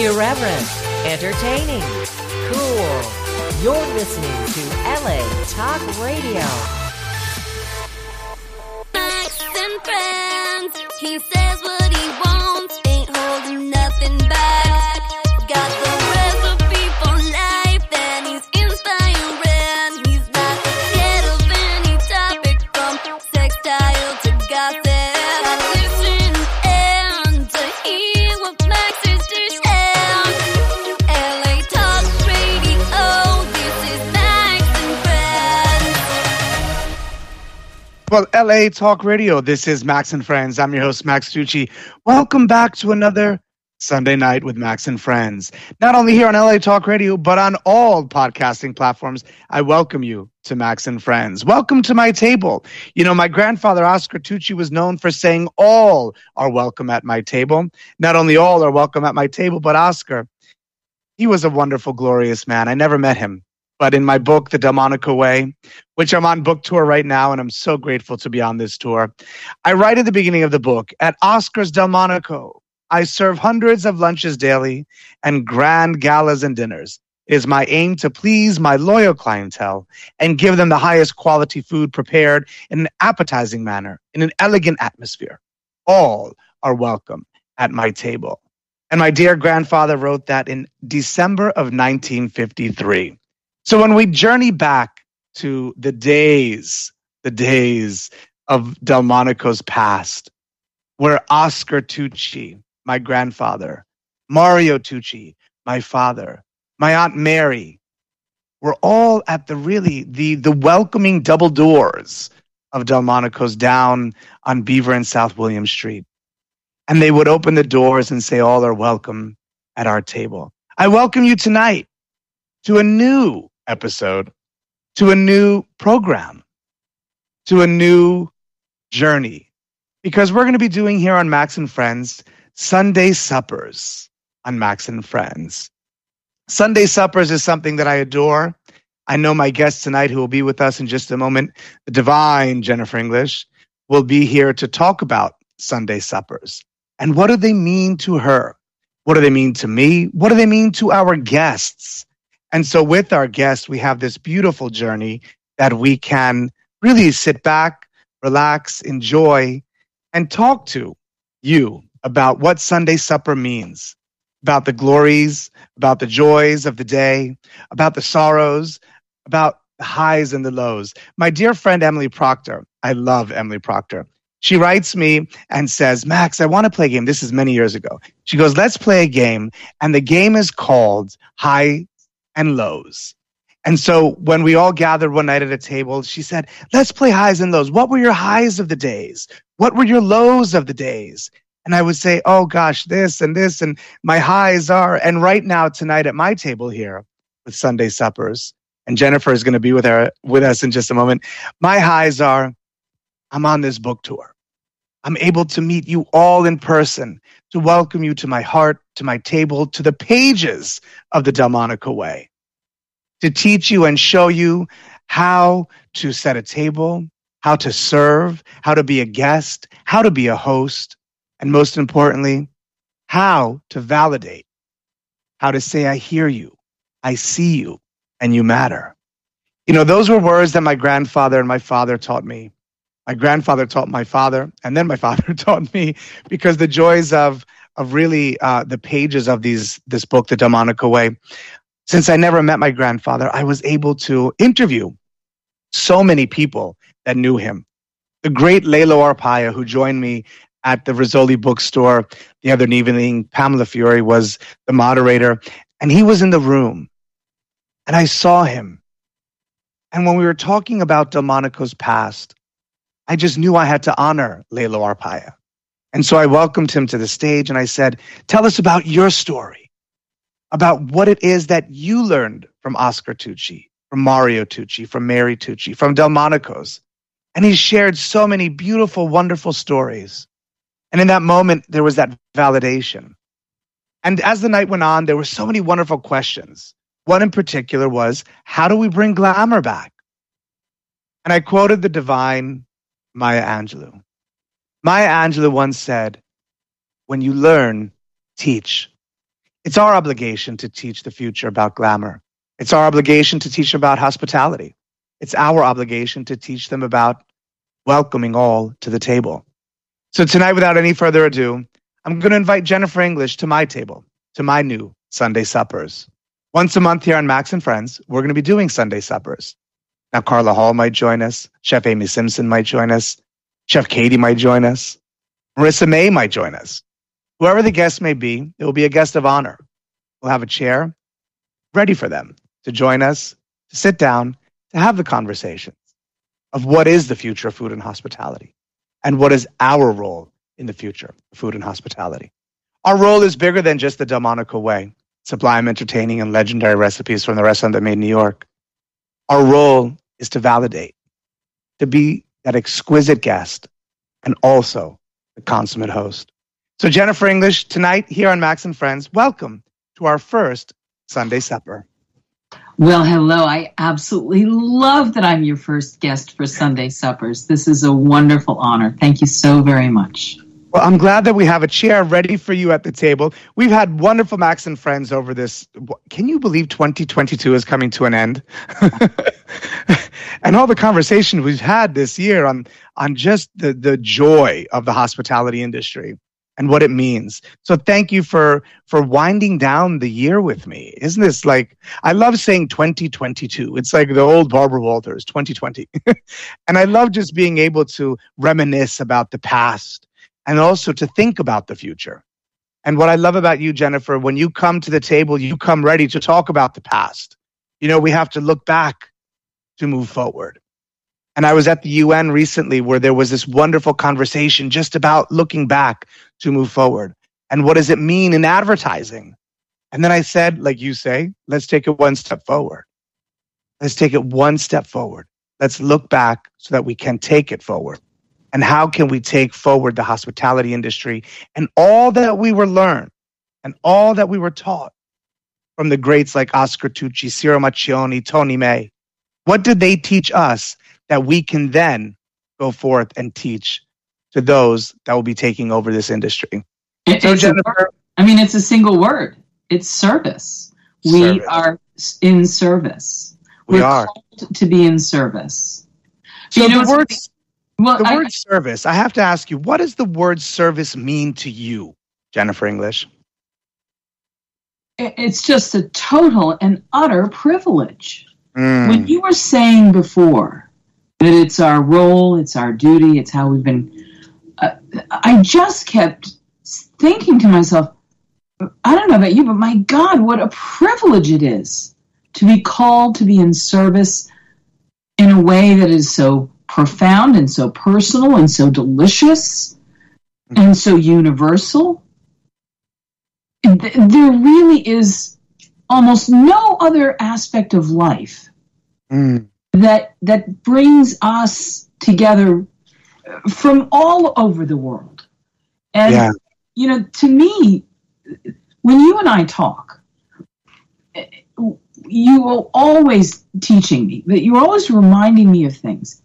Irreverent, entertaining, cool. You're listening to LA Talk Radio. Max and friends. He says what Well, LA Talk Radio. This is Max and Friends. I'm your host, Max Tucci. Welcome back to another Sunday night with Max and Friends. Not only here on LA Talk Radio, but on all podcasting platforms. I welcome you to Max and Friends. Welcome to my table. You know, my grandfather, Oscar Tucci, was known for saying all are welcome at my table. Not only all are welcome at my table, but Oscar, he was a wonderful, glorious man. I never met him. But in my book, The Delmonico Way, which I'm on book tour right now, and I'm so grateful to be on this tour. I write at the beginning of the book at Oscar's Delmonico, I serve hundreds of lunches daily and grand galas and dinners. It is my aim to please my loyal clientele and give them the highest quality food prepared in an appetizing manner, in an elegant atmosphere. All are welcome at my table. And my dear grandfather wrote that in December of 1953. So when we journey back to the days, the days of Delmonico's past, where Oscar Tucci, my grandfather, Mario Tucci, my father, my aunt Mary, were all at the really the the welcoming double doors of Delmonico's down on Beaver and South William Street. And they would open the doors and say, All are welcome at our table. I welcome you tonight to a new episode, to a new program, to a new journey. Because we're going to be doing here on Max and Friends Sunday suppers on Max and Friends. Sunday suppers is something that I adore. I know my guest tonight, who will be with us in just a moment, the divine Jennifer English, will be here to talk about Sunday suppers. And what do they mean to her? What do they mean to me? What do they mean to our guests? And so, with our guests, we have this beautiful journey that we can really sit back, relax, enjoy, and talk to you about what Sunday supper means, about the glories, about the joys of the day, about the sorrows, about the highs and the lows. My dear friend Emily Proctor, I love Emily Proctor. She writes me and says, Max, I want to play a game. This is many years ago. She goes, Let's play a game. And the game is called High and Lows. And so when we all gathered one night at a table, she said, Let's play highs and lows. What were your highs of the days? What were your lows of the days? And I would say, Oh gosh, this and this, and my highs are. And right now, tonight at my table here with Sunday suppers, and Jennifer is going to be with her with us in just a moment. My highs are I'm on this book tour. I'm able to meet you all in person, to welcome you to my heart, to my table, to the pages of the Delmonico Way, to teach you and show you how to set a table, how to serve, how to be a guest, how to be a host, and most importantly, how to validate, how to say, I hear you, I see you, and you matter. You know, those were words that my grandfather and my father taught me my grandfather taught my father, and then my father taught me, because the joys of of really uh, the pages of these this book, The Delmonico Way. Since I never met my grandfather, I was able to interview so many people that knew him. The great Lalo Arpaia, who joined me at the Rizzoli bookstore the other evening, Pamela Fiori was the moderator, and he was in the room, and I saw him. And when we were talking about Delmonico's past, I just knew I had to honor Lalo Arpaia. And so I welcomed him to the stage and I said, Tell us about your story, about what it is that you learned from Oscar Tucci, from Mario Tucci, from Mary Tucci, from Delmonico's. And he shared so many beautiful, wonderful stories. And in that moment, there was that validation. And as the night went on, there were so many wonderful questions. One in particular was, How do we bring glamour back? And I quoted the divine Maya Angelou. Maya Angelou once said, When you learn, teach. It's our obligation to teach the future about glamour. It's our obligation to teach about hospitality. It's our obligation to teach them about welcoming all to the table. So tonight, without any further ado, I'm going to invite Jennifer English to my table, to my new Sunday suppers. Once a month here on Max and Friends, we're going to be doing Sunday suppers. Now, Carla Hall might join us. Chef Amy Simpson might join us. Chef Katie might join us. Marisa May might join us. Whoever the guest may be, it will be a guest of honor. We'll have a chair ready for them to join us, to sit down, to have the conversations of what is the future of food and hospitality and what is our role in the future of food and hospitality. Our role is bigger than just the Delmonico way, sublime, entertaining, and legendary recipes from the restaurant that made New York. Our role is to validate, to be that exquisite guest, and also the consummate host. So, Jennifer English, tonight here on Max and Friends, welcome to our first Sunday supper. Well, hello. I absolutely love that I'm your first guest for Sunday suppers. This is a wonderful honor. Thank you so very much. Well, I'm glad that we have a chair ready for you at the table. We've had wonderful Max and friends over this. Can you believe 2022 is coming to an end? and all the conversation we've had this year on on just the the joy of the hospitality industry and what it means. So thank you for for winding down the year with me. Isn't this like I love saying 2022. It's like the old Barbara Walters 2020. and I love just being able to reminisce about the past and also to think about the future. And what I love about you Jennifer, when you come to the table, you come ready to talk about the past. You know, we have to look back to move forward. And I was at the UN recently where there was this wonderful conversation just about looking back to move forward. And what does it mean in advertising? And then I said, like you say, let's take it one step forward. Let's take it one step forward. Let's look back so that we can take it forward. And how can we take forward the hospitality industry and all that we were learned and all that we were taught from the greats like Oscar Tucci, Sirio Maccioni, Tony May? What did they teach us that we can then go forth and teach to those that will be taking over this industry. It, so, Jennifer, I mean, it's a single word. It's service. We service. are in service. We We're are to be in service. So you know, the word, well, the I, word service. I have to ask you, what does the word service mean to you, Jennifer English? It's just a total and utter privilege. Mm. When you were saying before that it's our role, it's our duty, it's how we've been. Uh, I just kept thinking to myself, I don't know about you, but my God, what a privilege it is to be called to be in service in a way that is so profound and so personal and so delicious and so universal. There really is almost no other aspect of life mm that that brings us together from all over the world. And yeah. you know, to me, when you and I talk, you are always teaching me, but you're always reminding me of things.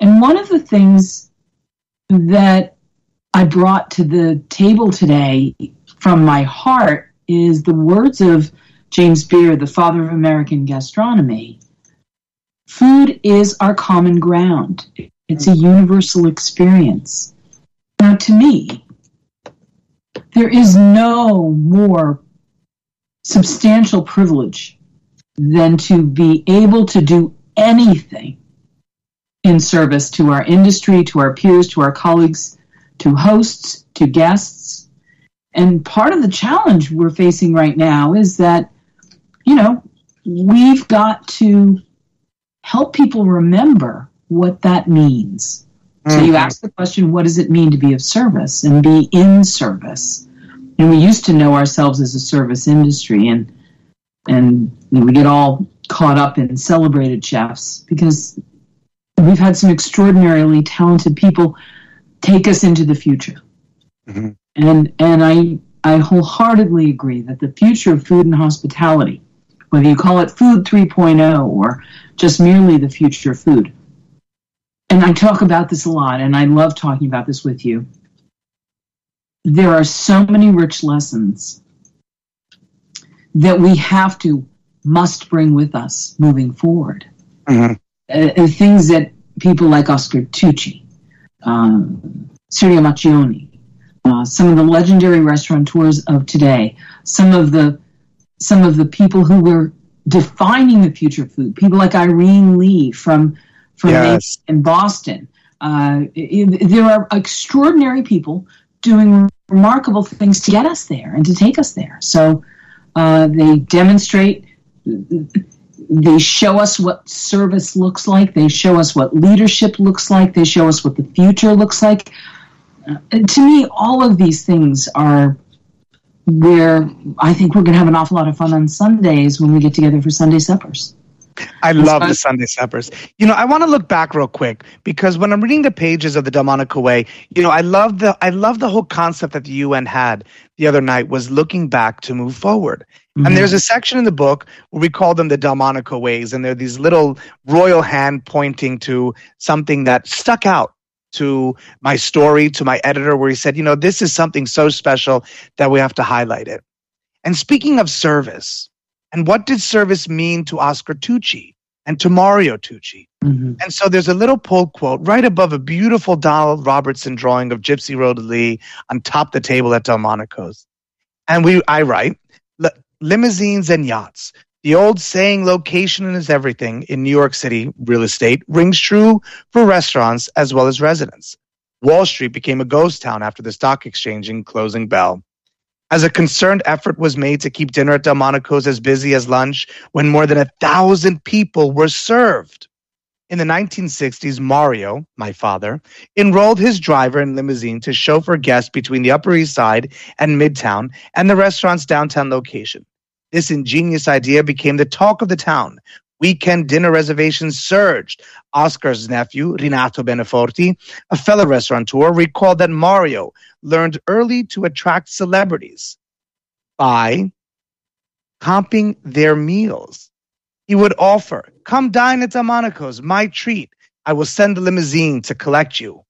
And one of the things that I brought to the table today from my heart is the words of James Beard, the father of American gastronomy, Food is our common ground. It's a universal experience. Now, to me, there is no more substantial privilege than to be able to do anything in service to our industry, to our peers, to our colleagues, to hosts, to guests. And part of the challenge we're facing right now is that, you know, we've got to help people remember what that means. Mm-hmm. So you mm-hmm. ask the question, what does it mean to be of service and be in service? And we used to know ourselves as a service industry, and and we get all caught up in celebrated chefs because we've had some extraordinarily talented people take us into the future. Mm-hmm. And and I I wholeheartedly agree that the future of food and hospitality whether you call it Food 3.0 or just merely the future of food. And I talk about this a lot, and I love talking about this with you. There are so many rich lessons that we have to must bring with us moving forward. Mhm. Uh, things that people like Oscar Tucci, um, Sirio Maccioni, uh, some of the legendary restaurateurs of today, some of the some of the people who were defining the future of food, people like Irene Li from from Yes. in Boston. Uh, there are extraordinary people doing remarkable things to get us there and to take us there. So uh, they demonstrate, they show us what service looks like, they show us what leadership looks like, they show us what the future looks like. Uh, and to me, all of these things are where I think we're going to have an awful lot of fun on Sundays when we get together for Sunday suppers. I love fun. the Sunday suppers. You know, I want to look back real quick because when I'm reading the pages of the Delmonico Way, you know, I love the I love the whole concept that the UN had the other night was looking back to move forward. And there's a section in the book where we call them the Delmonico ways, and they're these little royal hand pointing to something that stuck out to my story, to my editor, where he said, you know, this is something so special that we have to highlight it. And speaking of service, and what did service mean to Oscar Tucci and to Mario Tucci? Mhm. And so there's a little pull quote right above a beautiful Donald Robertson drawing of Gypsy Rose Lee on top the table at Delmonico's. And we, I write, "Li- limousines and yachts. The old saying, location is everything in New York City real estate rings true for restaurants as well as residents. Wall Street became a ghost town after the stock exchange and closing bell. As a concerned effort was made to keep dinner at Delmonico's as busy as lunch, when more than a thousand people were served. In the 1960s, Mario, my father, enrolled his driver and limousine to chauffeur guests between the Upper East Side and Midtown and the restaurant's downtown location. This ingenious idea became the talk of the town. Weekend dinner reservations surged. Oscar's nephew, Renato Beneforti, a fellow restaurateur, recalled that Mario learned early to attract celebrities by comping their meals. He would offer, Come dine at Delmonico's, my treat. I will send a limousine to collect you.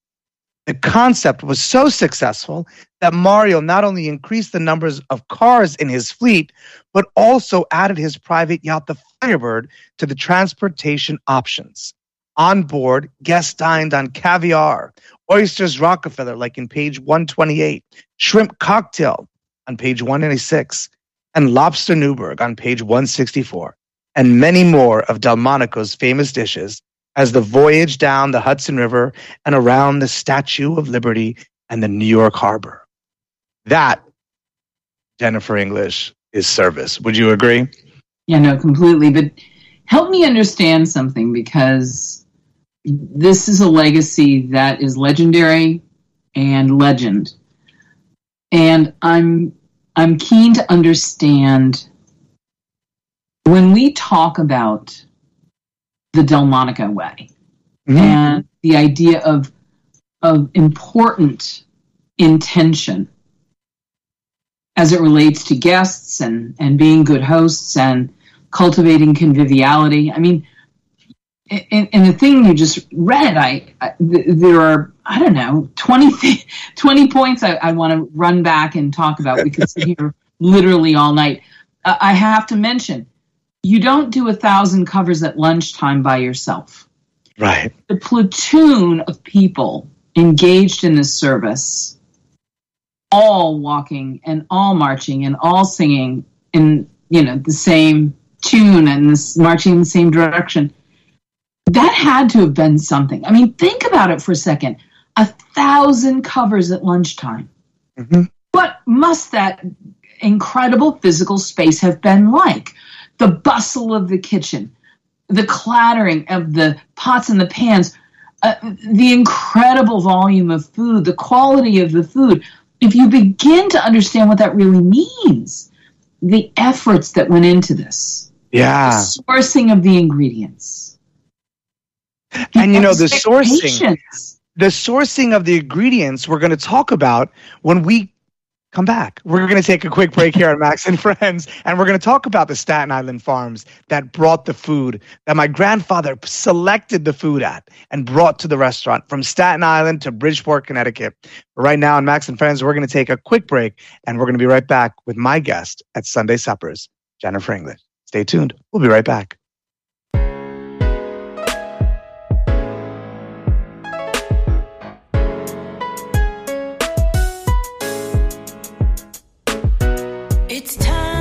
The concept was so successful that Mario not only increased the numbers of cars in his fleet, but also added his private yacht, the Firebird, to the transportation options. On board, guests dined on caviar, oysters Rockefeller, like in page 128, shrimp cocktail on page 196, and lobster Newberg on page 164, and many more of Delmonico's famous dishes as the voyage down the Hudson River and around the Statue of Liberty and the New York Harbor. That, Jennifer English, is service. Would you agree? Yeah, no, completely. But help me understand something because this is a legacy that is legendary and legend. And I'm I'm keen to understand when we talk about the Delmonico way and the idea of of important intention as it relates to guests and and being good hosts and cultivating conviviality. I mean, in, in the thing you just read, I, I th- there are I don't know 20, th- 20 points I, I want to run back and talk about. We could sit here literally all night. Uh, I have to mention, you don't do a thousand covers at lunchtime by yourself Right. the platoon of people engaged in this service, all walking and all marching and all singing in you know the same tune and this marching in the same direction. That had to have been something. I mean, think about it for a second. A thousand covers at lunchtime. Mhm. What must that incredible physical space have been like? The bustle of the kitchen, the clattering of the pots and the pans, uh, the incredible volume of food, the quality of the food. If you begin to understand what that really means, the efforts that went into this, Yeah. the sourcing of the ingredients, And you know, the sourcing, the sourcing of the ingredients we're going to talk about when we come back. We're going to take a quick break here on Max and Friends, and we're going to talk about the Staten Island farms that brought the food that my grandfather selected the food at and brought to the restaurant from Staten Island to Bridgeport, Connecticut. Right now on Max and Friends, we're going to take a quick break, and we're going to be right back with my guest at Sunday Suppers. Jennifer English. Stay tuned. We'll be right back. It's time,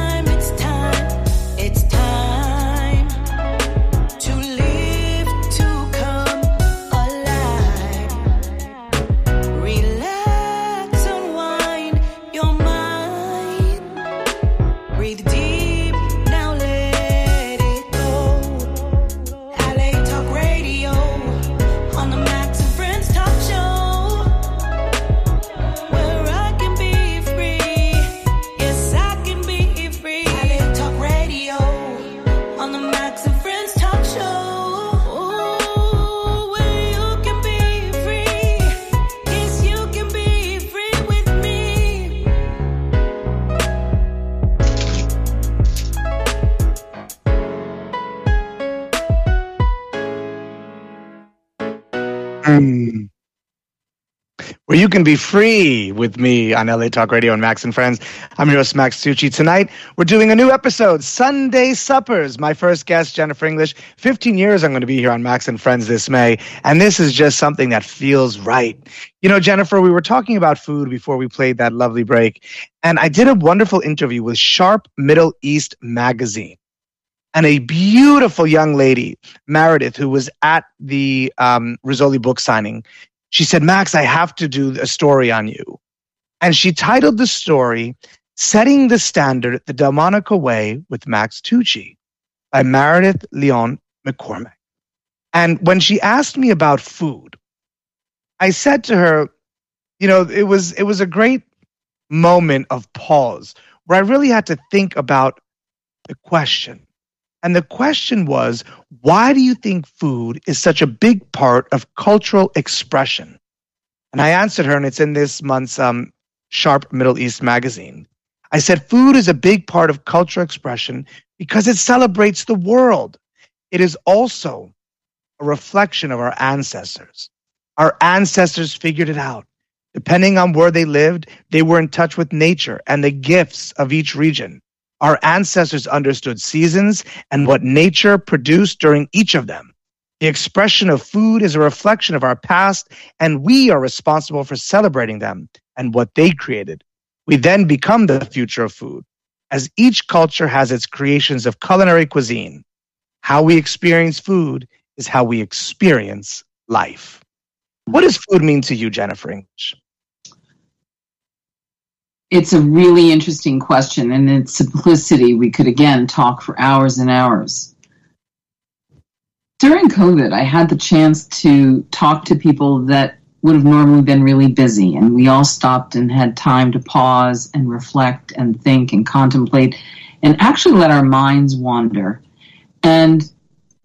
Where you can be free with me on LA Talk Radio and Max and Friends. I'm your host, Max Tucci. Tonight, we're doing a new episode, Sunday Suppers. My first guest, Jennifer English. 15 years I'm going to be here on Max and Friends this May. And this is just something that feels right. You know, Jennifer, we were talking about food before we played that lovely break. And I did a wonderful interview with Sharp Middle East Magazine and a beautiful young lady, Meredith, who was at the um, Rizzoli book signing. She said, Max, I have to do a story on you. And she titled the story, Setting the Standard the Delmonico Way with Max Tucci by Meredith Leon McCormack. And when she asked me about food, I said to her, you know, it was it was a great moment of pause where I really had to think about the question. And the question was, why do you think food is such a big part of cultural expression? And I answered her, and it's in this month's um, Sharp Middle East magazine. I said, food is a big part of cultural expression because it celebrates the world. It is also a reflection of our ancestors. Our ancestors figured it out. Depending on where they lived, they were in touch with nature and the gifts of each region. Our ancestors understood seasons and what nature produced during each of them. The expression of food is a reflection of our past, and we are responsible for celebrating them and what they created. We then become the future of food, as each culture has its creations of culinary cuisine. How we experience food is how we experience life. What does food mean to you, Jennifer English? It's a really interesting question, and in its simplicity, we could again talk for hours and hours. During COVID, I had the chance to talk to people that would have normally been really busy, and we all stopped and had time to pause and reflect and think and contemplate and actually let our minds wander and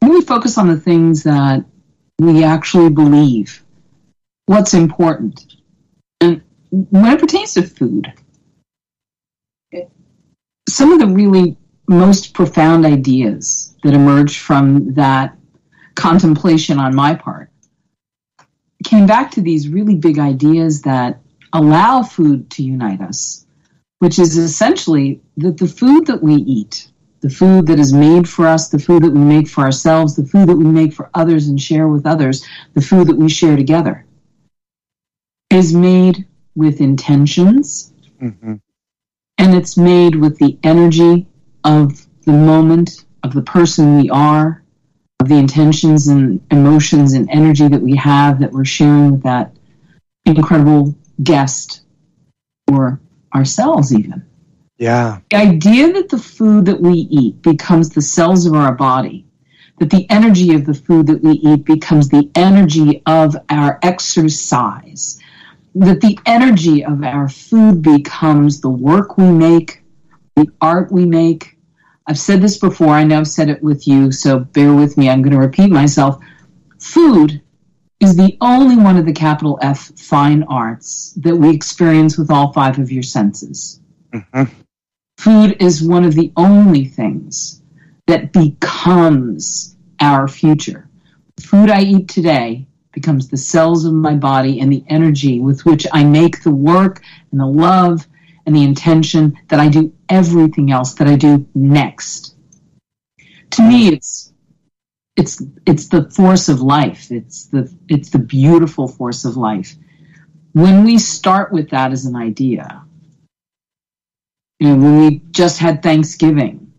really focus on the things that we actually believe, what's important. And when it pertains to food, some of the really most profound ideas that emerged from that contemplation on my part came back to these really big ideas that allow food to unite us, which is essentially that the food that we eat, the food that is made for us, the food that we make for ourselves, the food that we make for others and share with others, the food that we share together, is made with intentions Mm-hmm. And it's made with the energy of the moment, of the person we are, of the intentions and emotions and energy that we have that we're sharing with that incredible guest or ourselves, even. Yeah. The idea that the food that we eat becomes the cells of our body, that the energy of the food that we eat becomes the energy of our exercise, that the energy of our food becomes the work we make, the art we make. I've said this before, I know I've said it with you, so bear with me. I'm going to repeat myself. Food is the only one of the capital F fine arts that we experience with all five of your senses. Mhm. Food is one of the only things that becomes our future. Food I eat today becomes the cells of my body and the energy with which I make the work and the love and the intention that I do everything else that I do next. To me, it's it's it's the force of life. It's the it's the beautiful force of life. When we start with that as an idea, you know, when we just had Thanksgiving,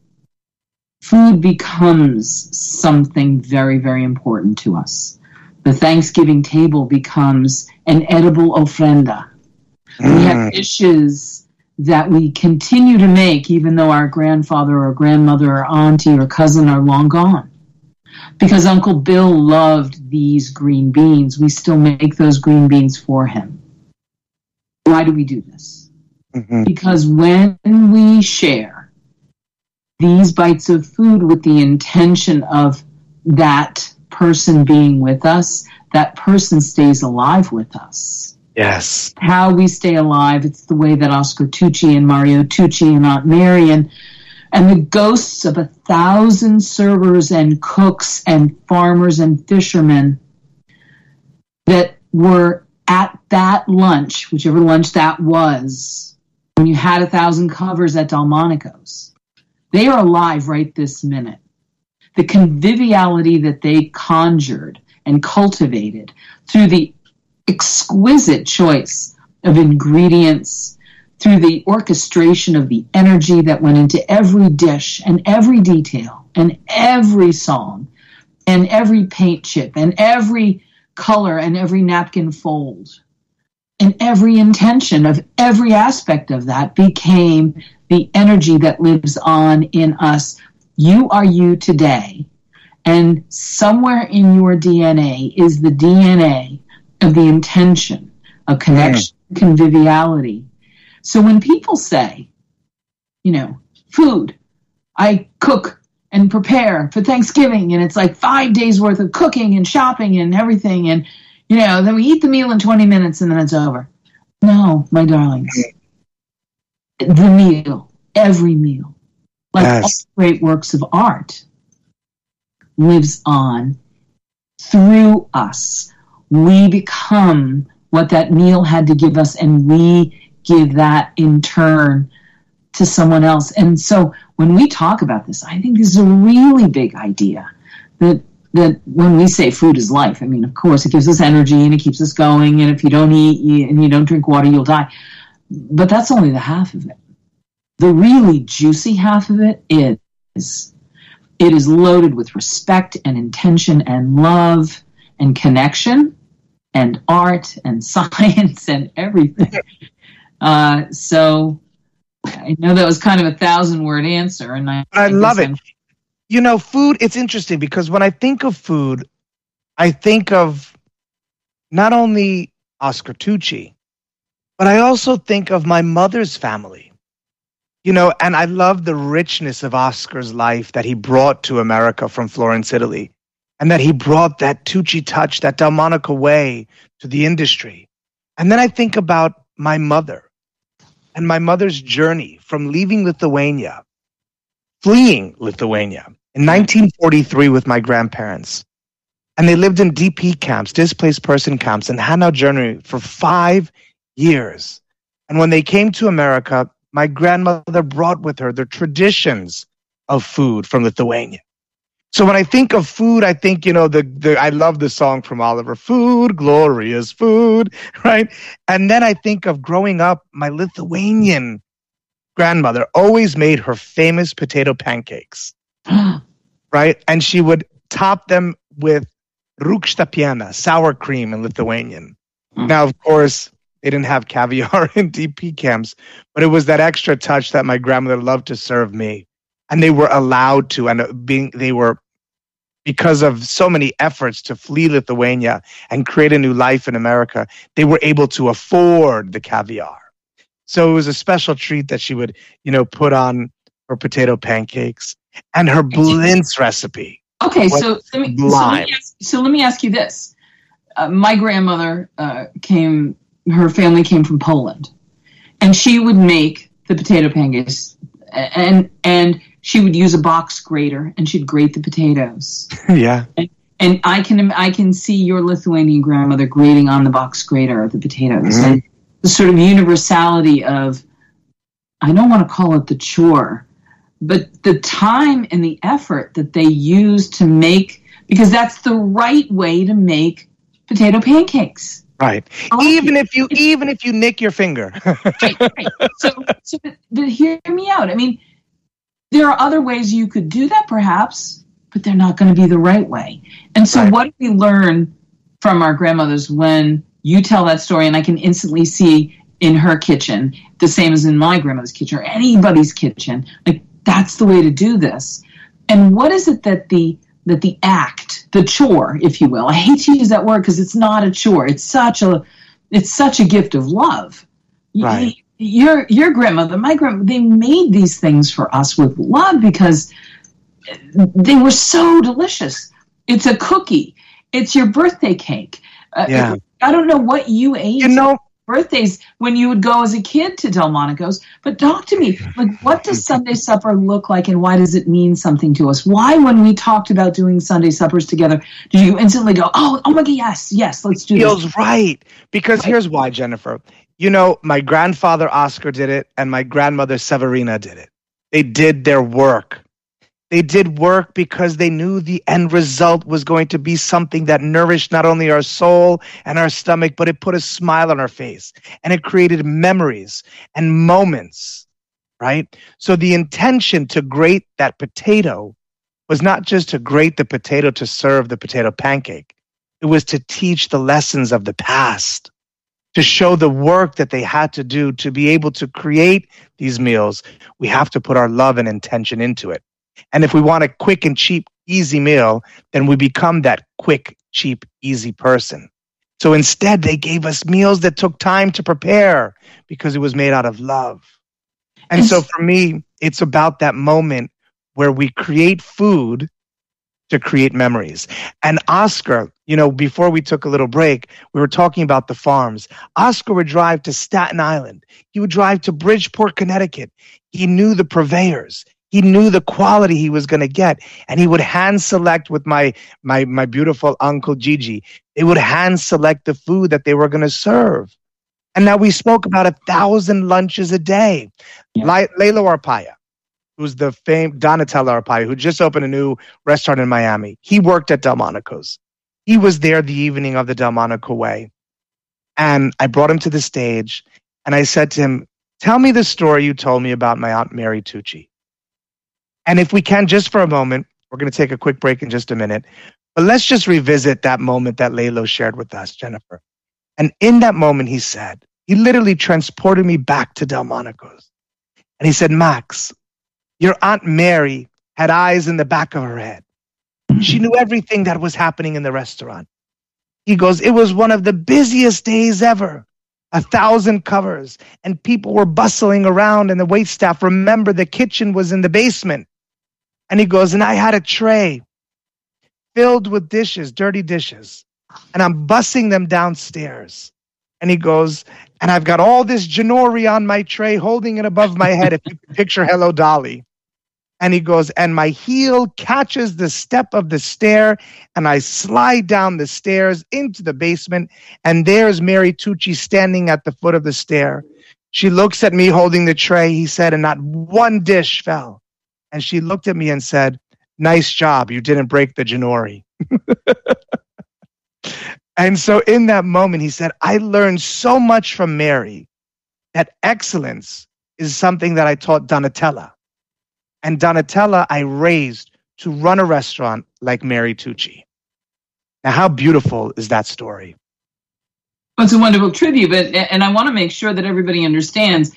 food becomes something very, very important to us. The Thanksgiving table becomes an edible ofrenda. We have dishes that we continue to make even though our grandfather or grandmother or auntie or cousin are long gone. Because Uncle Bill loved these green beans, we still make those green beans for him. Why do we do this? Mhm. Because when we share these bites of food with the intention of that person being with us, that person stays alive with us. Yes. How we stay alive, it's the way that Oscar Tucci and Mario Tucci and Aunt Mary and and the ghosts of a thousand servers and cooks and farmers and fishermen that were at that lunch, whichever lunch that was, when you had a thousand covers at Delmonico's. They are alive right this minute. The conviviality that they conjured and cultivated through the exquisite choice of ingredients, through the orchestration of the energy that went into every dish and every detail and every song and every paint chip and every color and every napkin fold and every intention of every aspect of that became the energy that lives on in us. You are you today. And somewhere in your DNA is the DNA of the intention of connection, mm. conviviality. So when people say, you know, food, I cook and prepare for Thanksgiving, and it's like five days worth of cooking and shopping and everything, and you know, then we eat the meal in 20 minutes and then it's over. No, my darlings. Mm. The meal, every meal, like all great works of art, lives on through us. We become what that meal had to give us, and we give that in turn to someone else. And so when we talk about this, I think this is a really big idea that that when we say food is life, I mean, of course, it gives us energy and it keeps us going. And if you don't eat and you don't drink water, you'll die. But that's only the half of it. The really juicy half of it is it is loaded with respect and intention and love and connection and art and science and everything. Uh, so I know that was kind of a thousand word answer, and I, I love it. I'm- You know, food, it's interesting because when I think of food, I think of not only Oscar Tucci, but I also think of my mother's family. You know, and I love the richness of Oscar's life that he brought to America from Florence, Italy, and that he brought that Tucci touch, that Delmonico way to the industry. And then I think about my mother and my mother's journey from leaving Lithuania fleeing Lithuania in 1943 with my grandparents. And they lived in DP camps, displaced person camps in Hanau, Germany for five years. And when they came to America, my grandmother brought with her the traditions of food from Lithuania. So when I think of food, I think, you know, the, the I love the song from Oliver, Food, Glorious Food, right? And then I think of growing up, my Lithuanian grandmother always made her famous potato pancakes, right? And she would top them with rukšta piena, sour cream in Lithuanian. Mm. Now, of course, they didn't have caviar in DP camps, but it was that extra touch that my grandmother loved to serve me. And they were allowed to, and uh, being they were because of so many efforts to flee Lithuania and create a new life in America, they were able to afford the caviar. So it was a special treat that she would, you know, put on her potato pancakes and her blintz recipe. Okay, so let me, so let me, ask, so let me ask you this. Uh, my grandmother uh, came, her family came from Poland, and she would make the potato pancakes, and and she would use a box grater, and she'd grate the potatoes. yeah. And I can I can see your Lithuanian grandmother grating on the box grater the potatoes, Mhm. and the sort of universality of I don't want to call it the chore, but the time and the effort that they use to make, because that's the right way to make potato pancakes. Right. Even if you even if you nick your finger. right, right. So, so but, but hear me out. I mean, there are other ways you could do that, perhaps, but they're not going to be the right way. And so, Right. what do we learn from our grandmothers when you tell that story? And I can instantly see in her kitchen the same as in my grandmother's kitchen or anybody's kitchen. Like that's the way to do this. And what is it that the that the act, the chore, if you will. I hate to use that word because it's not a chore. It's such a it's such a gift of love. Right. Your your grandmother, my grandmother, they made these things for us with love because they were so delicious. It's a cookie. It's your birthday cake. Uh, Yeah. I don't know what you ate you know, birthdays when you would go as a kid to Delmonico's. But talk to me, like, what does Sunday supper look like, and why does it mean something to us? Why, when we talked about doing Sunday suppers together, do you instantly go, "Oh, oh my God, yes, yes, let's do this"? feels right. Because Right. here's why, Jennifer. You know, my grandfather Oscar did it, and my grandmother Severina did it. They did their work. They did work because they knew the end result was going to be something that nourished not only our soul and our stomach, but it put a smile on our face and it created memories and moments, right? So the intention to grate that potato was not just to grate the potato to serve the potato pancake. It was to teach the lessons of the past, to show the work that they had to do to be able to create these meals. We have to put our love and intention into it. And if we want a quick and cheap, easy meal, then we become that quick, cheap, easy person. So instead, they gave us meals that took time to prepare because it was made out of love. And so for me, it's about that moment where we create food to create memories. And Oscar, you know, before we took a little break, we were talking about the farms. Oscar would drive to Staten Island. He would drive to Bridgeport, Connecticut. He knew the purveyors. He knew the quality he was going to get, and he would hand select with my my my beautiful uncle Gigi. They would hand select the food that they were going to serve. And now we spoke about a thousand lunches a day. Yeah. Lai- Lalo Arpaia, who's the famed Donatella Arpaia, who just opened a new restaurant in Miami. He worked at Delmonico's. He was there the evening of the Delmonico Way. And I brought him to the stage and I said to him, Tell me the story you told me about my Aunt Mary Tucci. And if we can, just for a moment, we're going to take a quick break in just a minute, but let's just revisit that moment that Lalo shared with us, Jennifer. And in that moment, he said, he literally transported me back to Delmonico's. And he said, Max, your Aunt Mary had eyes in the back of her head. She knew everything that was happening in the restaurant. He goes, It was one of the busiest days ever. A thousand covers, and people were bustling around, and the wait staff remember the kitchen was in the basement. And he goes, And I had a tray filled with dishes, dirty dishes, and I'm bussing them downstairs. And he goes, And I've got all this Ginori on my tray, holding it above my head. If you can picture Hello Dolly. And he goes, and my heel catches the step of the stair, and I slide down the stairs into the basement. And there's Mary Tucci standing at the foot of the stair. She looks at me holding the tray, he said, and not one dish fell. And she looked at me and said, Nice job. You didn't break the Ginori. and so in that moment, he said, I learned so much from Mary that excellence is something that I taught Donatella. And Donatella, I raised to run a restaurant like Mary Tucci. Now, how beautiful is that story? Well, it's a wonderful tribute, but and I want to make sure that everybody understands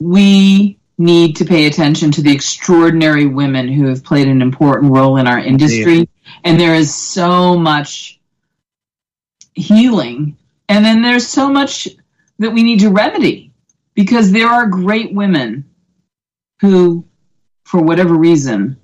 we need to pay attention to the extraordinary women who have played an important role in our industry. And there is so much healing, and then there's so much that we need to remedy because there are great women who, for whatever reason,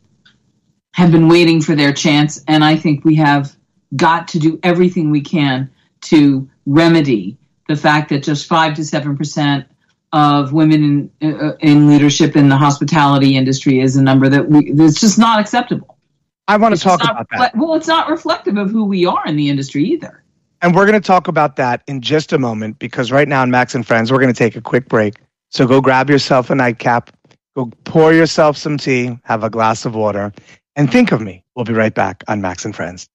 have been waiting for their chance. And I think we have got to do everything we can to remedy the fact that just five to seven percent of women in uh, in leadership in the hospitality industry is a number that we that's just not acceptable. I want to It's talk about that. Well, it's not reflective of who we are in the industry either. And we're going to talk about that in just a moment because right now in Max and Friends, we're going to take a quick break. So go grab yourself a nightcap, go pour yourself some tea, have a glass of water, and think of me. We'll be right back on Max and Friends.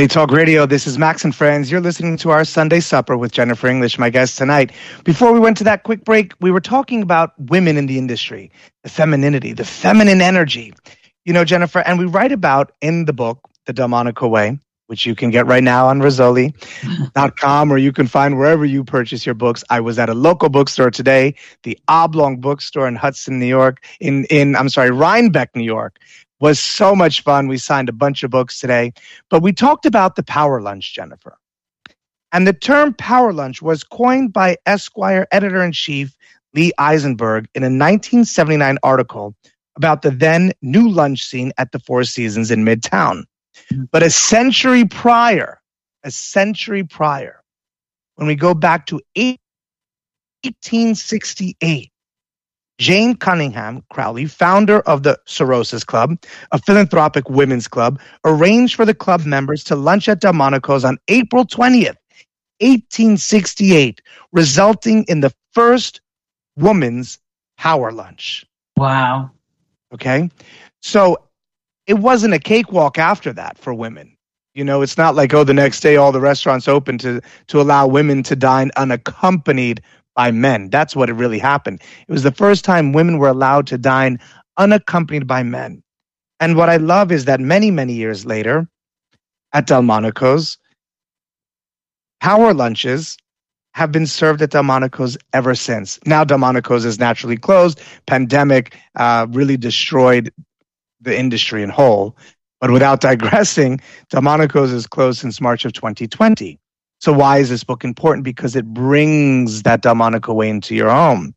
LA Talk Radio, this is Max and Friends. You're listening to our Sunday Supper with Jennifer English, my guest tonight. Before we went to that quick break, we were talking about women in the industry, the femininity, the feminine energy. You know, Jennifer, and we write about in the book, The Delmonico Way, which you can get right now on Rizzoli.com or you can find wherever you purchase your books. I was at a local bookstore today, the Oblong Bookstore in Hudson, New York, in, in I'm sorry, Rhinebeck, New York. Was so much fun. We signed a bunch of books today, but we talked about the power lunch, Jennifer. And the term power lunch was coined by Esquire editor in chief Lee Eisenberg in a 1979 article about the then new lunch scene at the Four Seasons in Midtown. Mm-hmm. But a century prior, a century prior, when we go back to 1868, Jane Cunningham Croly, founder of the Sorosis Club, a philanthropic women's club, arranged for the club members to lunch at Delmonico's on April 20th, 1868, resulting in the first woman's power lunch. Wow. Okay. So it wasn't a cakewalk after that for women. You know, it's not like, oh, the next day all the restaurants open to, to allow women to dine unaccompanied by men. That's what it really happened. It was the first time women were allowed to dine unaccompanied by men. And what I love is that many, many years later at Delmonico's, power lunches have been served at Delmonico's ever since. Now Delmonico's is naturally closed. Pandemic uh, really destroyed the industry in whole. But without digressing, Delmonico's is closed since March of 2020. So why is this book important? Because it brings that Delmonico way into your home.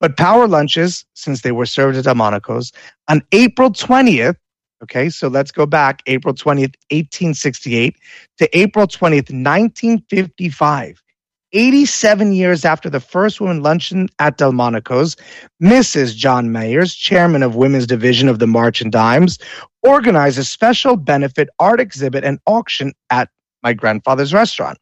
But power lunches, since they were served at Delmonico's, on April 20th, okay, so let's go back, April 20th, 1868 to April 20th, 1955. 87 years after the first women luncheon at Delmonico's, Mrs. John Mayers, chairman of Women's Division of the March and Dimes, organized a special benefit art exhibit and auction at my grandfather's restaurant.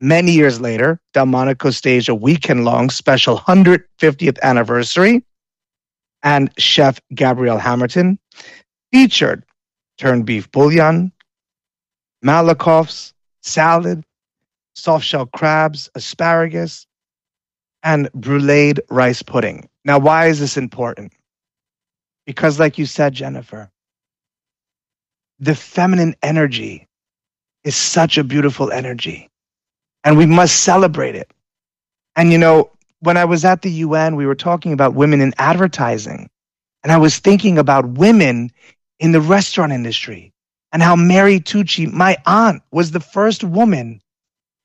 Many years later, Delmonico staged a weekend long special 150th anniversary, and chef Gabrielle Hamilton featured turned beef bouillon, malakoffs, salad, soft shell crabs, asparagus, and bruleed rice pudding. Now, why is this important? Because, like you said, Jennifer, the feminine energy is such a beautiful energy, and we must celebrate it. And, you know, when I was at the UN, we were talking about women in advertising, and I was thinking about women in the restaurant industry and how Mary Tucci, my aunt, was the first woman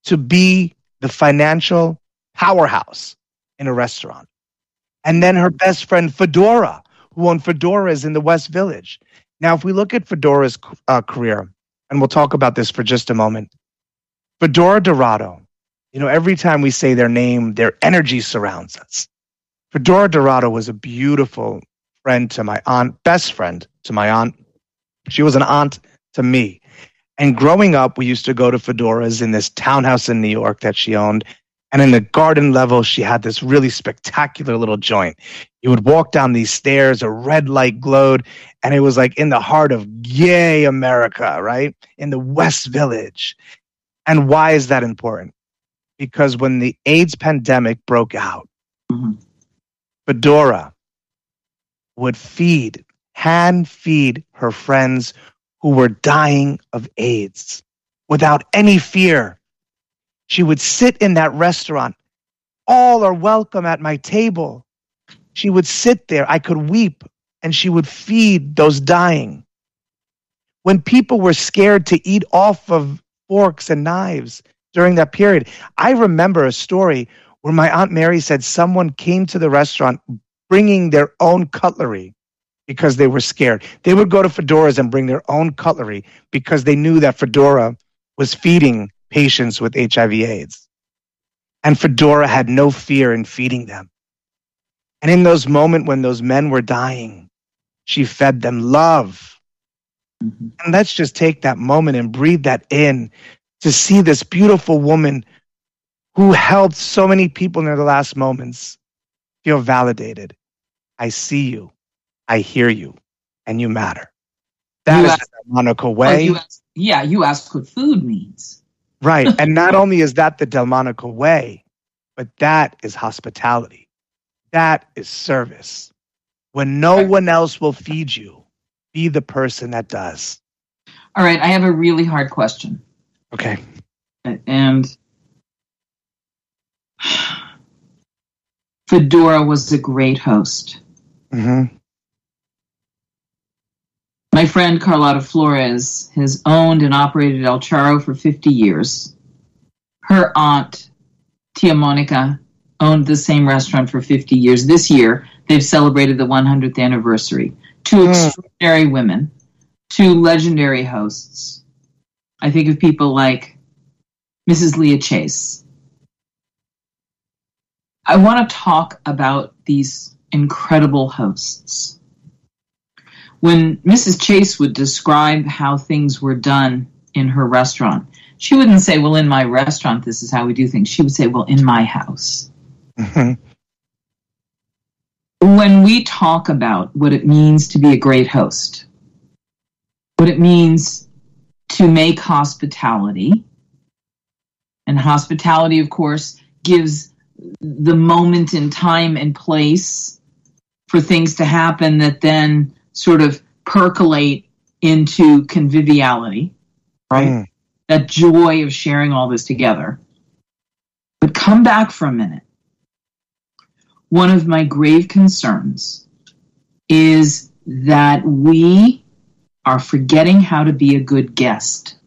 to be the financial powerhouse in a restaurant. And then her best friend, Fedora, who owned Fedora's in the West Village. Now, if we look at Fedora's uh, career, and we'll talk about this for just a moment, Fedora Dorato, you know, every time we say their name, their energy surrounds us. Fedora Dorato was a beautiful friend to my aunt, best friend to my aunt. She was an aunt to me. And growing up, we used to go to Fedora's in this townhouse in New York that she owned. And in the garden level, she had this really spectacular little joint. You would walk down these stairs, a red light glowed, and it was like in the heart of yay, America, right? In the West Village. And why is that important? Because when the AIDS pandemic broke out, Mhm. Fedora would feed, hand feed her friends who were dying of AIDS without any fear. She would sit in that restaurant. All are welcome at my table. She would sit there. I could weep, and she would feed those dying. When people were scared to eat off of forks and knives during that period, I remember a story where my Aunt Mary said someone came to the restaurant bringing their own cutlery because they were scared. They would go to Fedora's and bring their own cutlery because they knew that Fedora was feeding patients with HIV AIDS. And Fedora had no fear in feeding them. And in those moments when those men were dying, she fed them love. Mhm. And let's just take that moment and breathe that in to see this beautiful woman who helped so many people in their last moments feel validated. I see you, I hear you, and you matter. That You is asked- the Delmonico Oh, way. you asked, yeah, you ask what food means. Right. And not only is that the Delmonico way, but that is hospitality. That is service. When no Right. one else will feed you, be the person that does. All right, I have a really hard question. Okay. And Fedora was a great host. hmm My friend Carlotta Flores has owned and operated El Charro for 50 years. Her aunt, Tia Monica, owned the same restaurant for 50 years. This year, they've celebrated the 100th anniversary. Two Mm. extraordinary women, two legendary hosts. I think of people like Mrs. Leah Chase. I want to talk about these incredible hosts when Mrs. Chase would describe how things were done in her restaurant, she wouldn't say, Well, in my restaurant, this is how we do things. She would say, Well, in my house. hmm When we talk about what it means to be a great host, what it means to make hospitality, and hospitality, of course, gives the moment in time and place for things to happen that then sort of percolate into conviviality, right? Mm. That joy of sharing all this together. But come back for a minute. One of my grave concerns is that we are forgetting how to be a good guest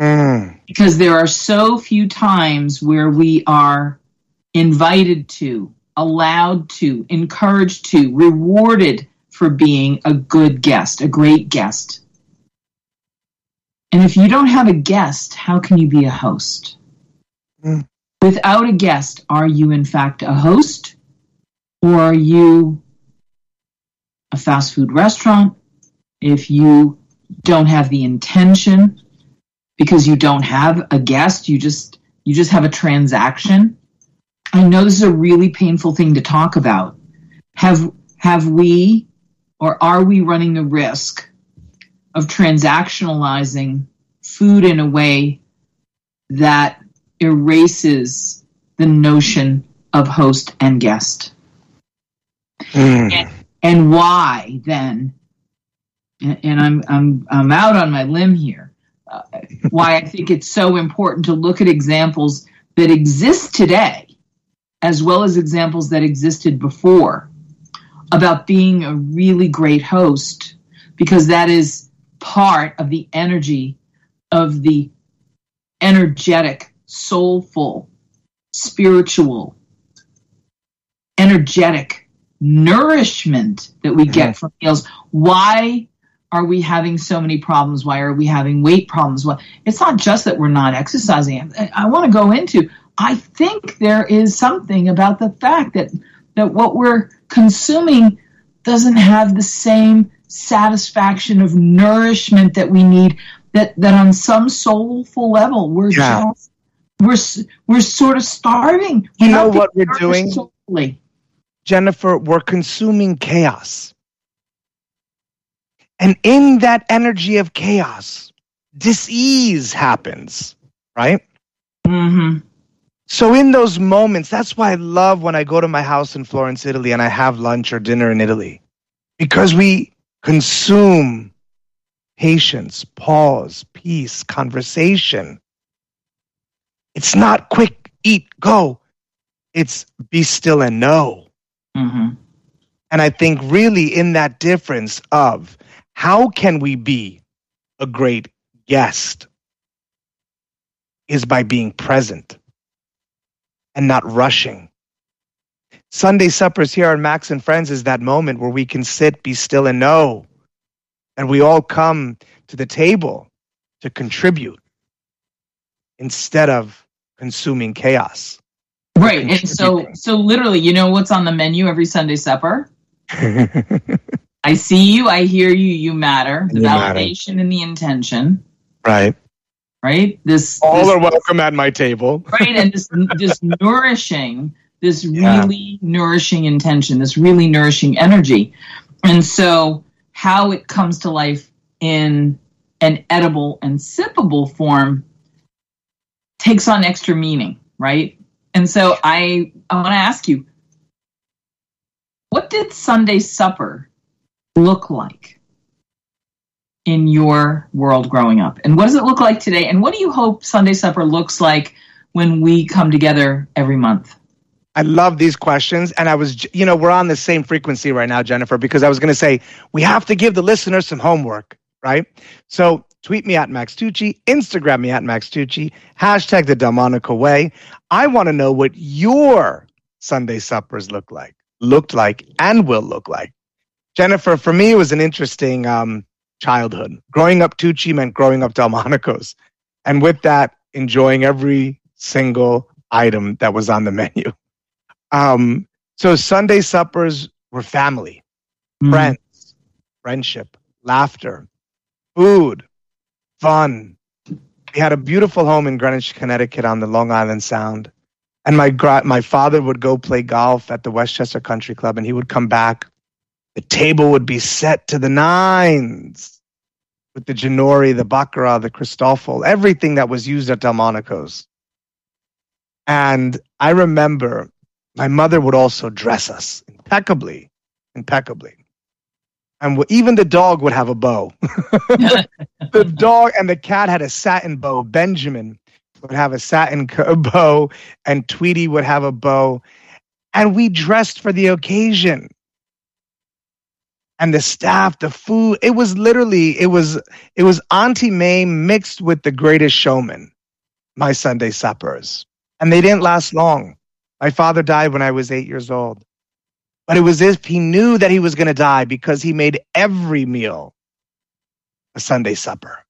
Mm. because there are so few times where we are invited to, allowed to, encouraged to, rewarded for being a good guest, a great guest. And if you don't have a guest, how can you be a host? Mm. Without a guest, are you in fact a host? Or are you a fast food restaurant? If you don't have the intention because you don't have a guest, you just you just have a transaction. I know this is a really painful thing to talk about. Have have we or are we running the risk of transactionalizing food in a way that erases the notion of host and guest? Mm. and why then and, and I'm, I'm i'm out on my limb here uh, why i think it's so important to look at examples that exist today as well as examples that existed before about being a really great host because that is part of the energy of the energetic soulful spiritual energetic nourishment that we get mm-hmm. from meals. Why are we having so many problems? Why are we having weight problems? Well, it's not just that we're not exercising. I, I want to go into. I think there is something about the fact that that what we're consuming doesn't have the same satisfaction of nourishment that we need. That that on some soulful level we're Yeah. We're we're sort of starving. You We're know what we're doing? Jennifer, we're consuming chaos. And in that energy of chaos, disease happens, right? Mhm. So, in those moments, that's why I love when I go to my house in Florence, Italy, and I have lunch or dinner in Italy, because we consume patience, pause, peace, conversation. It's not quick, eat, go. It's be still and know. Mhm. And I think really in that difference of how can we be a great guest is by being present and not rushing. Sunday suppers here on Max and Friends is that moment where we can sit, be still, and know. And we all come to the table to contribute instead of consuming chaos. Right. And so so literally, you know what's on the menu every Sunday supper? I see you, I hear you, you matter. The You matter. validation and the intention, right. right? This All this- are welcome at my table. right and this this nourishing this Yeah. really nourishing intention this really nourishing energy and so how it comes to life in an edible and sippable form takes on extra meaning right and so i i want to ask you what did sunday supper look like in your world growing up and what does it look like today and what do you hope sunday supper looks like when we come together every month I love these questions. And I was, you know, we're on the same frequency right now, Jennifer, because I was going to say we have to give the listeners some homework, right? So tweet me at Max Tucci, Instagram me at Max Tucci, hashtag the Delmonico way. I want to know what your Sunday suppers look like, looked like, and will look like. Jennifer, for me, it was an interesting um, childhood. Growing up Tucci meant growing up Delmonico's. And with that, enjoying every single item that was on the menu. Um, so Sunday suppers were family, Mm-hmm. friends, friendship, laughter, food, fun. We had a beautiful home in Greenwich, Connecticut on the Long Island Sound. And my my father would go play golf at the Westchester Country Club and he would come back. The table would be set to the nines with the Ginori, the Baccarat, the Christofle, everything that was used at Delmonico's. And I remember my mother would also dress us impeccably, impeccably. And w- even the dog would have a bow. the dog and the cat had a satin bow. Benjamin would have a satin co- bow, and Tweety would have a bow. And we dressed for the occasion. And the staff, the food, it was literally, it was, it was Auntie Mame mixed with the greatest showman, my Sunday suppers. And they didn't last long. My father died when I was eight years old. But it was as if he knew that he was going to die because he made every meal a Sunday supper.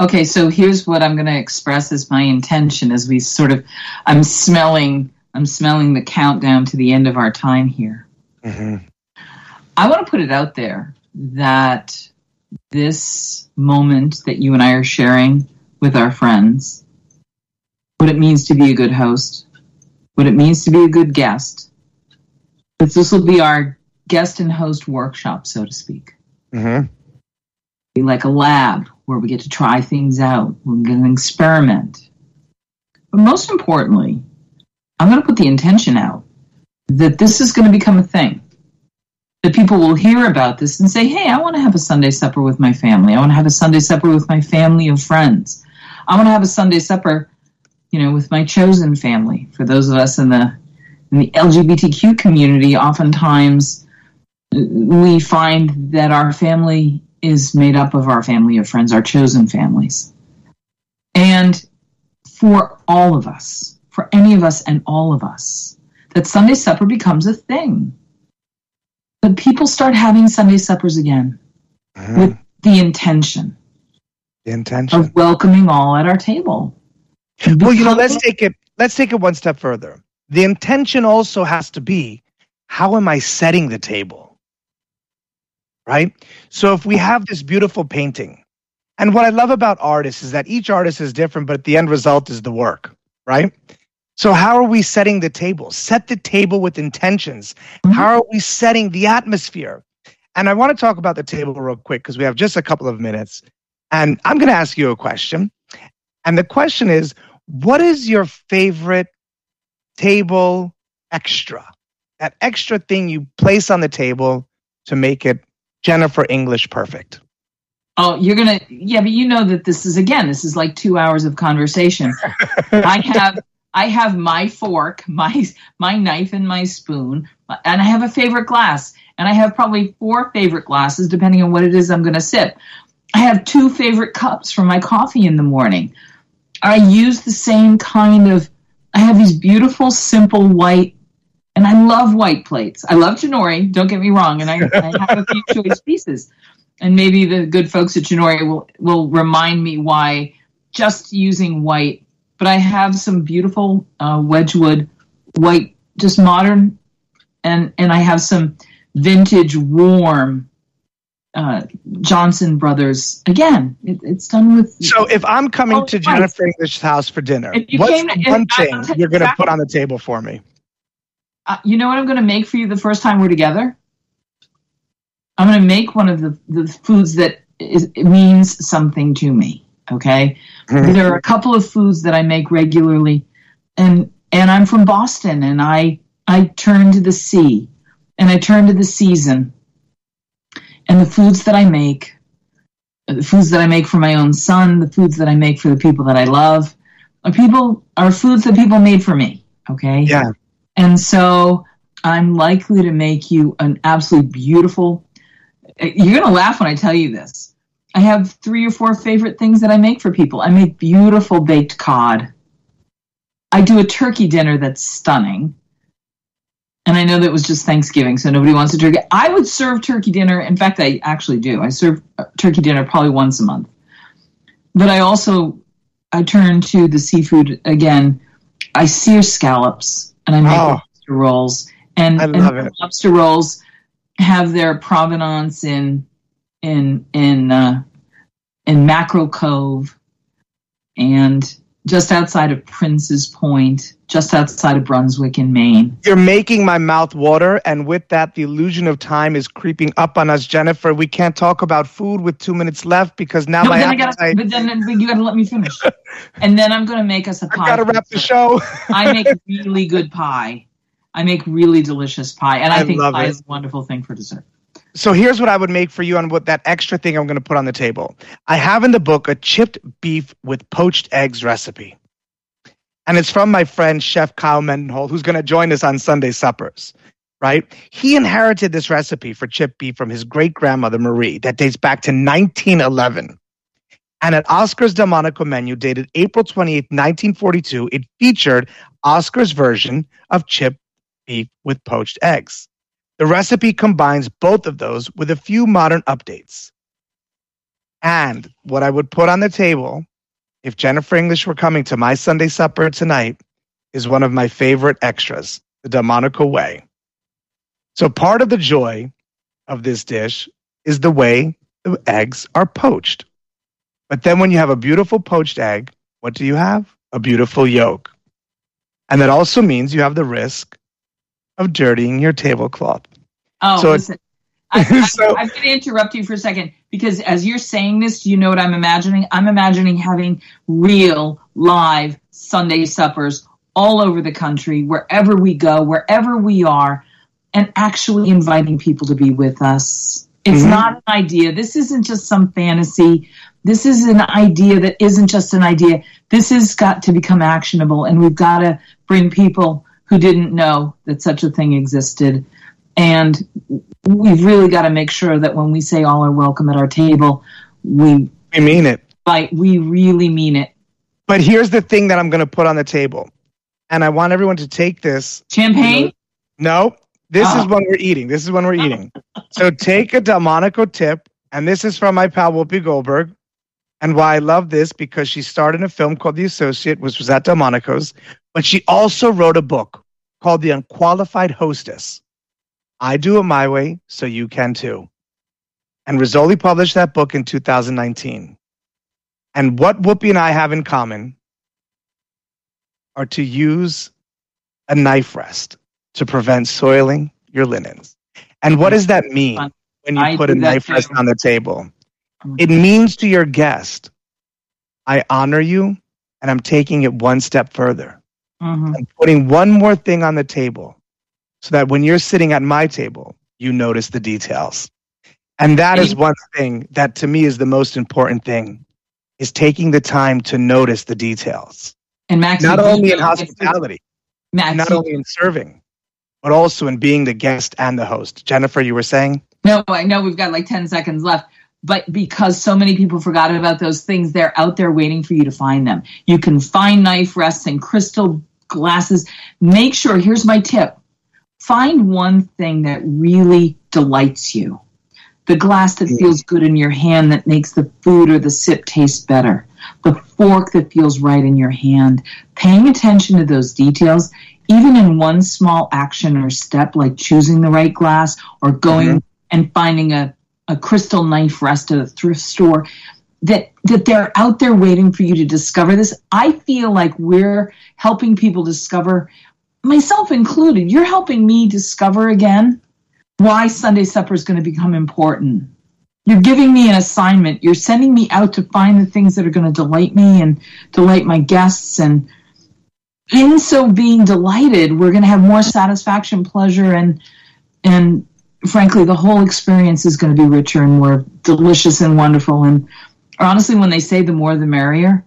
Okay, so here's what I'm going to express as my intention as we sort of I'm smelling I'm smelling the countdown to the end of our time here. Mm-hmm. I want to put it out there that this moment that you and I are sharing with our friends, what it means to be a good host, what it means to be a good guest, this will be our guest and host workshop, so to speak. Mm-hmm. Be like a lab where we get to try things out, we're going to experiment. But most importantly, I'm going to put the intention out that this is going to become a thing. That people will hear about this and say, hey, I want to have a Sunday supper with my family. I want to have a Sunday supper with my family of friends. I want to have a Sunday supper, you know, with my chosen family. For those of us in the in the LGBTQ community, oftentimes we find that our family is made up of our family of friends, our chosen families. And for all of us, for any of us and all of us, that Sunday supper becomes a thing. But people start having Sunday suppers again Mm-hmm. with the intention The intention. of welcoming all at our table. Well, you know, let's take it let's take it one step further. The intention also has to be how am I setting the table? Right? So if we have this beautiful painting, and what I love about artists is that each artist is different, but the end result is the work. right? So, how are we setting the table? Set the table with intentions. Mhm. How are we setting the atmosphere? And I want to talk about the table real quick because we have just a couple of minutes. And I'm going to ask you a question. And the question is what is your favorite table extra? That extra thing you place on the table to make it Jennifer English perfect. Oh, you're gonna yeah, but you know that this is again, this is like two hours of conversation. I have I have my fork, my my knife, and my spoon, and I have a favorite glass, and I have probably four favorite glasses depending on what it is I'm going to sip. I have two favorite cups for my coffee in the morning. I use the same kind of. I have these beautiful, simple white, and I love white plates. I love Ginori. Don't get me wrong, and I, I have a few choice pieces and maybe the good folks at Ginori will will remind me why just using white. But I have some beautiful uh, Wedgwood white, just modern, and and I have some vintage warm uh, Johnson Brothers. Again, it, it's done with. So, if I'm coming Oh, to. Jennifer English's house for dinner, what's came to- the if- one thing you're going to put on the table for me? uh, you know what I'm going to make for you the first time we're together? I'm going to make one of the, the foods that is, it means something to me. Okay. Mhm. There are a couple of foods that I make regularly, and and I'm from Boston, and I I turn to the sea, and I turn to the season, and the foods that I make, the foods that I make for my own son, the foods that I make for the people that I love, are people are foods that people made for me. Okay. Yeah. And so I'm likely to make you an absolutely beautiful. Eh, you're going to laugh when I tell you this. I have three or four favorite things that I make for people. I make beautiful baked cod. I do a turkey dinner that's stunning. And I know that was just Thanksgiving, so nobody wants a turkey. I would serve turkey dinner. In fact, I actually do. I serve uh, turkey dinner probably once a month. But I also I turn to the seafood again. I sear scallops and I make Oh. lobster rolls. And, and love the it. lobster rolls have their provenance in in in uh, in Mackerel Cove and just outside of Prince's Point, just outside of Brunswick in Maine. You're making my mouth water, and with that, the illusion of time is creeping up on us, Jennifer. We can't talk about food with two minutes left because now No, my then I gotta, appetite. but then you got to let me finish. and then I'm going to make us a pie. gotta wrap the show. I make really good pie. I make really delicious pie, and I, I think pie it. is a wonderful thing for dessert. So here's what I would make for you on what that extra thing I'm going to put on the table. I have in the book a chipped beef with poached eggs recipe. And it's from my friend Chef Kyle Mendenhall, who's going to join us on Sunday suppers, right? He inherited this recipe for chipped beef from his great grandmother Marie that dates back to 1911. And at Oscar's Delmonico menu, dated April 28, 1942, it featured Oscar's version of chipped beef with poached eggs. The recipe combines both of those with a few modern updates. And what I would put on the table, if Jennifer English were coming to my Sunday supper tonight, is one of my favorite extras, the Delmonico Way. So part of the joy of this dish is the way the eggs are poached. But then when you have a beautiful poached egg, what do you have? A beautiful yolk. And that also means you have the risk of dirtying your tablecloth. Oh, So it- listen. I, I, So- I'm going to interrupt you for a second because as you're saying this, do you know what I'm imagining? I'm imagining having real live Sunday suppers all over the country, wherever we go, wherever we are, and actually inviting people to be with us. It's Mhm. not an idea. This isn't just some fantasy. This is an idea that isn't just an idea. This has got to become actionable, and we've got to bring people who didn't know that such a thing existed. And we've really got to make sure that when we say all are welcome at our table, we I mean it. like we really mean it. But here's the thing that I'm going to put on the table. And I want everyone to take this. Champagne? No, this is Oh. when we're eating. This is when we're eating. So take a Delmonico tip. And this is from my pal Whoopi Goldberg. And why I love this because she starred in a film called The Associate, which was at Delmonico's. But she also wrote a book called The Unqualified Hostess. I do it my way, so you can too. And Rizzoli published that book in 2019. And what Whoopi and I have in common are to use a knife rest to prevent soiling your linens. And what does that mean when you I put a knife rest on the table? Mm. It means to your guest, I honor you and I'm taking it one step further. Mhm. I'm putting one more thing on the table so that when you're sitting at my table, you notice the details. And that is one thing that to me is the most important thing is taking the time to notice the details. And Max, Not only in hospitality, Max, not only in serving, but also in being the guest and the host. Jennifer, you were saying? No, I know we've got like 10 seconds left, but because so many people forgot about those things, they're out there waiting for you to find them. You can find knife rests and crystal glasses. Make sure, here's my tip find one thing that really delights you. The glass that feels good in your hand that makes the food or the sip taste better. The fork that feels right in your hand. Paying attention to those details, even in one small action or step like choosing the right glass or going mm-hmm. and finding a, a crystal knife rest at a thrift store that that they're out there waiting for you to discover this. I feel like we're helping people discover myself included you're helping me discover again why sunday supper is going to become important. You're giving me an assignment. You're sending me out to find the things that are going to delight me and delight my guests. And in so being delighted we're going to have more satisfaction pleasure and and frankly the whole experience is going to be richer and more delicious and wonderful. And honestly when they say the more the merrier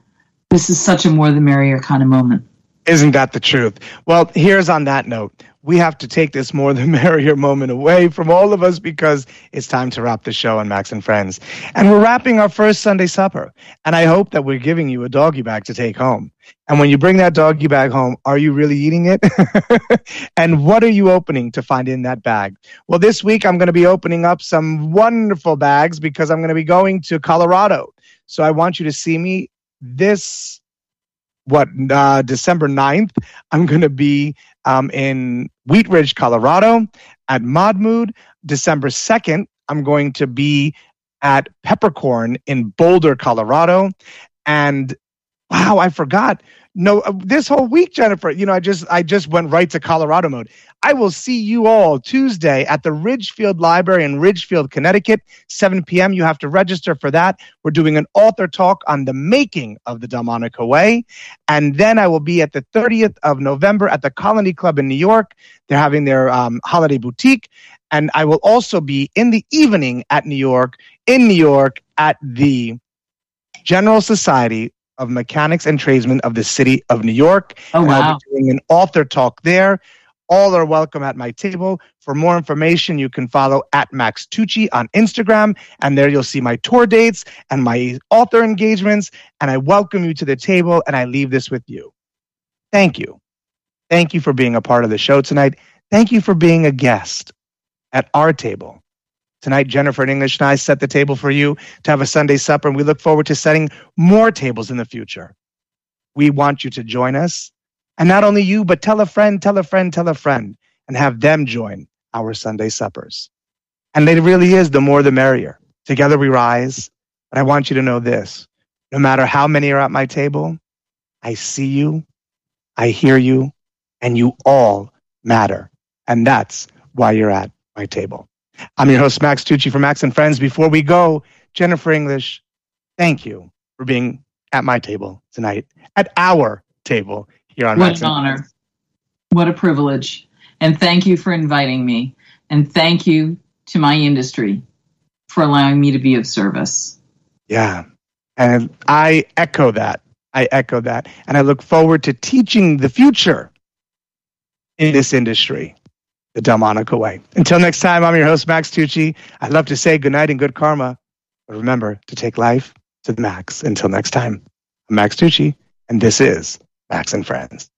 this is such a more the merrier kind of moment Isn't that the truth? Well, here's on that note. We have to take this more the merrier moment away from all of us because it's time to wrap the show on Max and Friends. And we're wrapping our first Sunday supper. And I hope that we're giving you a doggy bag to take home. And when you bring that doggy bag home, are you really eating it? and what are you opening to find in that bag? Well, this week I'm going to be opening up some wonderful bags because I'm going to be going to Colorado. So I want you to see me this what uh, December 9th, I'm going to be um, in Wheat Ridge, Colorado at Mod Mood. December 2nd, I'm going to be at Peppercorn in Boulder, Colorado. And wow, I forgot. No, uh, this whole week, Jennifer, you know, I just I just went right to Colorado mode. I will see you all Tuesday at the Ridgefield Library in Ridgefield, Connecticut, 7 p.m. You have to register for that. We're doing an author talk on the making of the Delmonico Way. And then I will be at the 30th of November at the Colony Club in New York. They're having their um, holiday boutique. And I will also be in the evening at New York, in New York at the General Society of Mechanics and Tradesmen of the City of New York. oh And I'll be doing an author talk there. All are welcome at my table. For more information, you can follow at Max Tucci on Instagram, and there you'll see my tour dates and my author engagements. And I welcome you to the table, and I leave this with you. Thank you. Thank you for being a part of the show tonight. Thank you for being a guest at our table. Tonight, Jennifer and English and I set the table for you to have a Sunday supper, and we look forward to setting more tables in the future. We want you to join us. And not only you, but tell a friend, tell a friend, tell a friend, and have them join our Sunday suppers. And it really is the more the merrier. Together we rise. But I want you to know this no matter how many are at my table, I see you, I hear you, and you all matter. And that's why you're at my table. I'm your host, Max Tucci for Max and Friends. Before we go, Jennifer English, thank you for being at my table tonight, at our table here on what Max an honor what a privilege and thank you for inviting me and thank you to my industry for allowing me to be of service Yeah. And I echo that. I echo that. And I look forward to teaching the future in this industry, the Delmonico way. Until next time, I'm your host, Max Tucci. I'd love to say good night and good karma, but remember to take life to the max. Until next time, I'm Max Tucci, and this is Max and Friends.